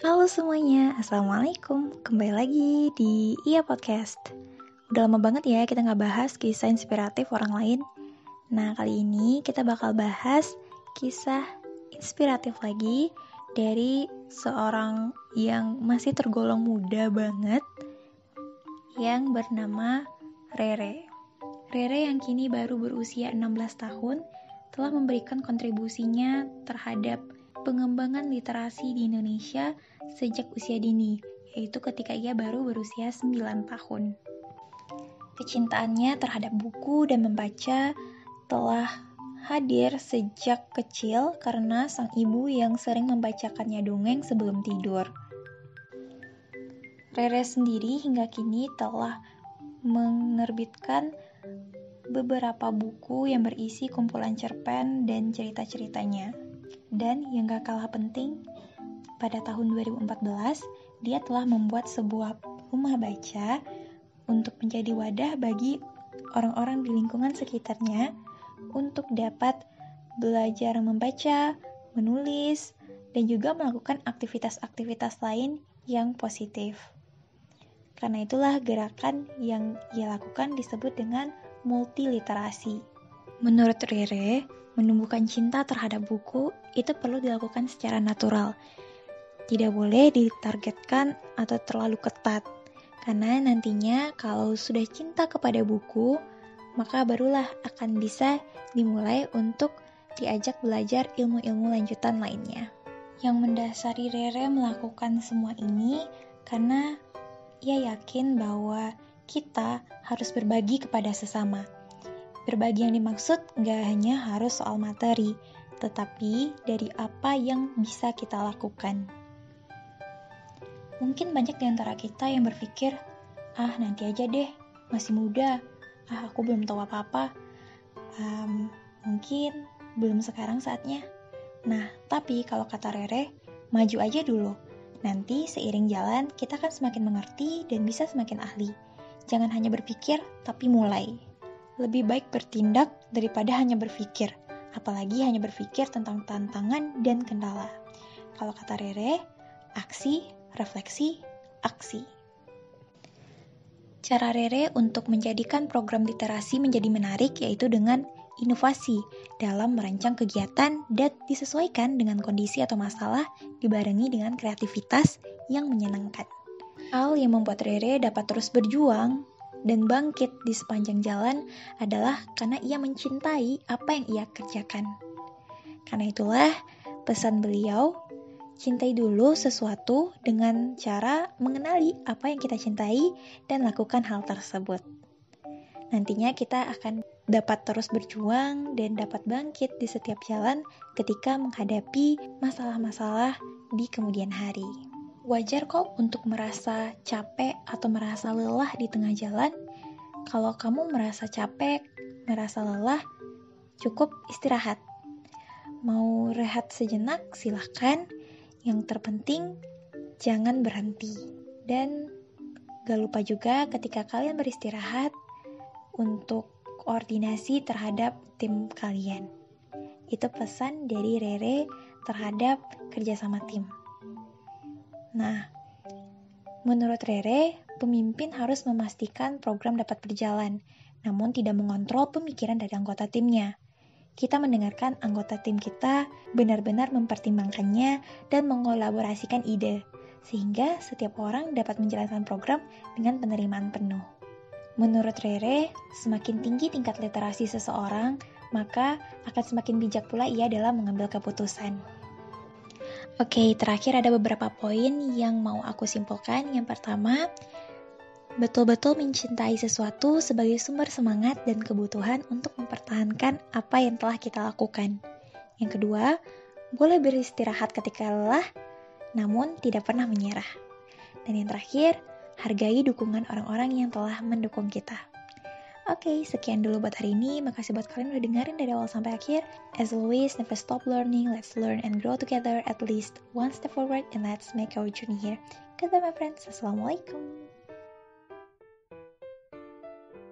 Halo semuanya, Assalamualaikum. Kembali lagi di Iya Podcast. Udah lama banget ya kita nggak bahas kisah inspiratif orang lain. Nah kali ini kita bakal bahas kisah inspiratif lagi Dari seorang yang masih tergolong muda banget Yang bernama Rere. Rere yang kini baru berusia 16 tahun telah memberikan kontribusinya terhadap pengembangan literasi di Indonesia sejak usia dini, yaitu ketika ia baru berusia 9 tahun. Kecintaannya terhadap buku dan membaca telah hadir sejak kecil karena sang ibu yang sering membacakannya dongeng sebelum tidur. Rere sendiri hingga kini telah menerbitkan beberapa buku yang berisi kumpulan cerpen dan cerita-ceritanya. Dan yang gak kalah penting, pada tahun 2014 dia telah membuat sebuah rumah baca untuk menjadi wadah bagi orang-orang di lingkungan sekitarnya untuk dapat belajar membaca, menulis, dan juga melakukan aktivitas-aktivitas lain yang positif. Karena itulah gerakan yang ia lakukan disebut dengan multiliterasi. Menurut Rere, menumbuhkan cinta terhadap buku itu perlu dilakukan secara natural. Tidak boleh ditargetkan atau terlalu ketat. Karena nantinya kalau sudah cinta kepada buku, maka barulah akan bisa dimulai untuk diajak belajar ilmu-ilmu lanjutan lainnya. Yang mendasari Rere melakukan semua ini karena ia yakin bahwa kita harus berbagi kepada sesama. Berbagi yang dimaksud nggak hanya harus soal materi, tetapi dari apa yang bisa kita lakukan. Mungkin banyak di antara kita yang berpikir, ah nanti aja deh, masih muda, ah aku belum tahu apa-apa, um, mungkin belum sekarang saatnya. Nah, tapi kalau kata Rere, maju aja dulu, Nanti seiring jalan kita akan semakin mengerti dan bisa semakin ahli. Jangan hanya berpikir, tapi mulai. Lebih baik bertindak daripada hanya berpikir, apalagi hanya berpikir tentang tantangan dan kendala. Kalau kata Rere, aksi, refleksi, aksi. Cara Rere untuk menjadikan program literasi menjadi menarik yaitu dengan inovasi dalam merancang kegiatan dan disesuaikan dengan kondisi atau masalah dibarengi dengan kreativitas yang menyenangkan. Hal yang membuat Rere dapat terus berjuang dan bangkit di sepanjang jalan adalah karena ia mencintai apa yang ia kerjakan. Karena itulah pesan beliau, cintai dulu sesuatu dengan cara mengenali apa yang kita cintai dan lakukan hal tersebut. Nantinya kita akan dapat terus berjuang dan dapat bangkit di setiap jalan ketika menghadapi masalah-masalah di kemudian hari. Wajar kok untuk merasa capek atau merasa lelah di tengah jalan. Kalau kamu merasa capek, merasa lelah, cukup istirahat. Mau rehat sejenak, silahkan. Yang terpenting, jangan berhenti. Dan gak lupa juga ketika kalian beristirahat untuk koordinasi terhadap tim kalian. Itu pesan dari Rere terhadap kerjasama tim. Nah, menurut Rere, pemimpin harus memastikan program dapat berjalan, namun tidak mengontrol pemikiran dari anggota timnya. Kita mendengarkan anggota tim kita benar-benar mempertimbangkannya dan mengolaborasikan ide, sehingga setiap orang dapat menjalankan program dengan penerimaan penuh. Menurut Rere, semakin tinggi tingkat literasi seseorang, maka akan semakin bijak pula ia dalam mengambil keputusan. Oke, terakhir ada beberapa poin yang mau aku simpulkan. Yang pertama, betul-betul mencintai sesuatu sebagai sumber semangat dan kebutuhan untuk mempertahankan apa yang telah kita lakukan. Yang kedua, boleh beristirahat ketika lelah, namun tidak pernah menyerah. Dan yang terakhir, hargai dukungan orang-orang yang telah mendukung kita. Oke, okay, sekian dulu buat hari ini. Makasih buat kalian udah dengerin dari awal sampai akhir. As always, never stop learning. Let's learn and grow together at least one step forward and let's make our journey here. Goodbye my friends. Assalamualaikum.